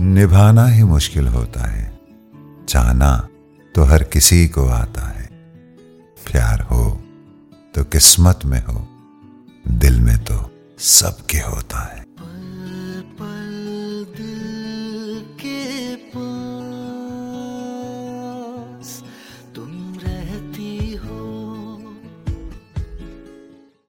निभाना ही मुश्किल होता है। चाहना तो हर किसी को आता है। प्यार हो तो किस्मत में हो, दिल में तो सबके होता है।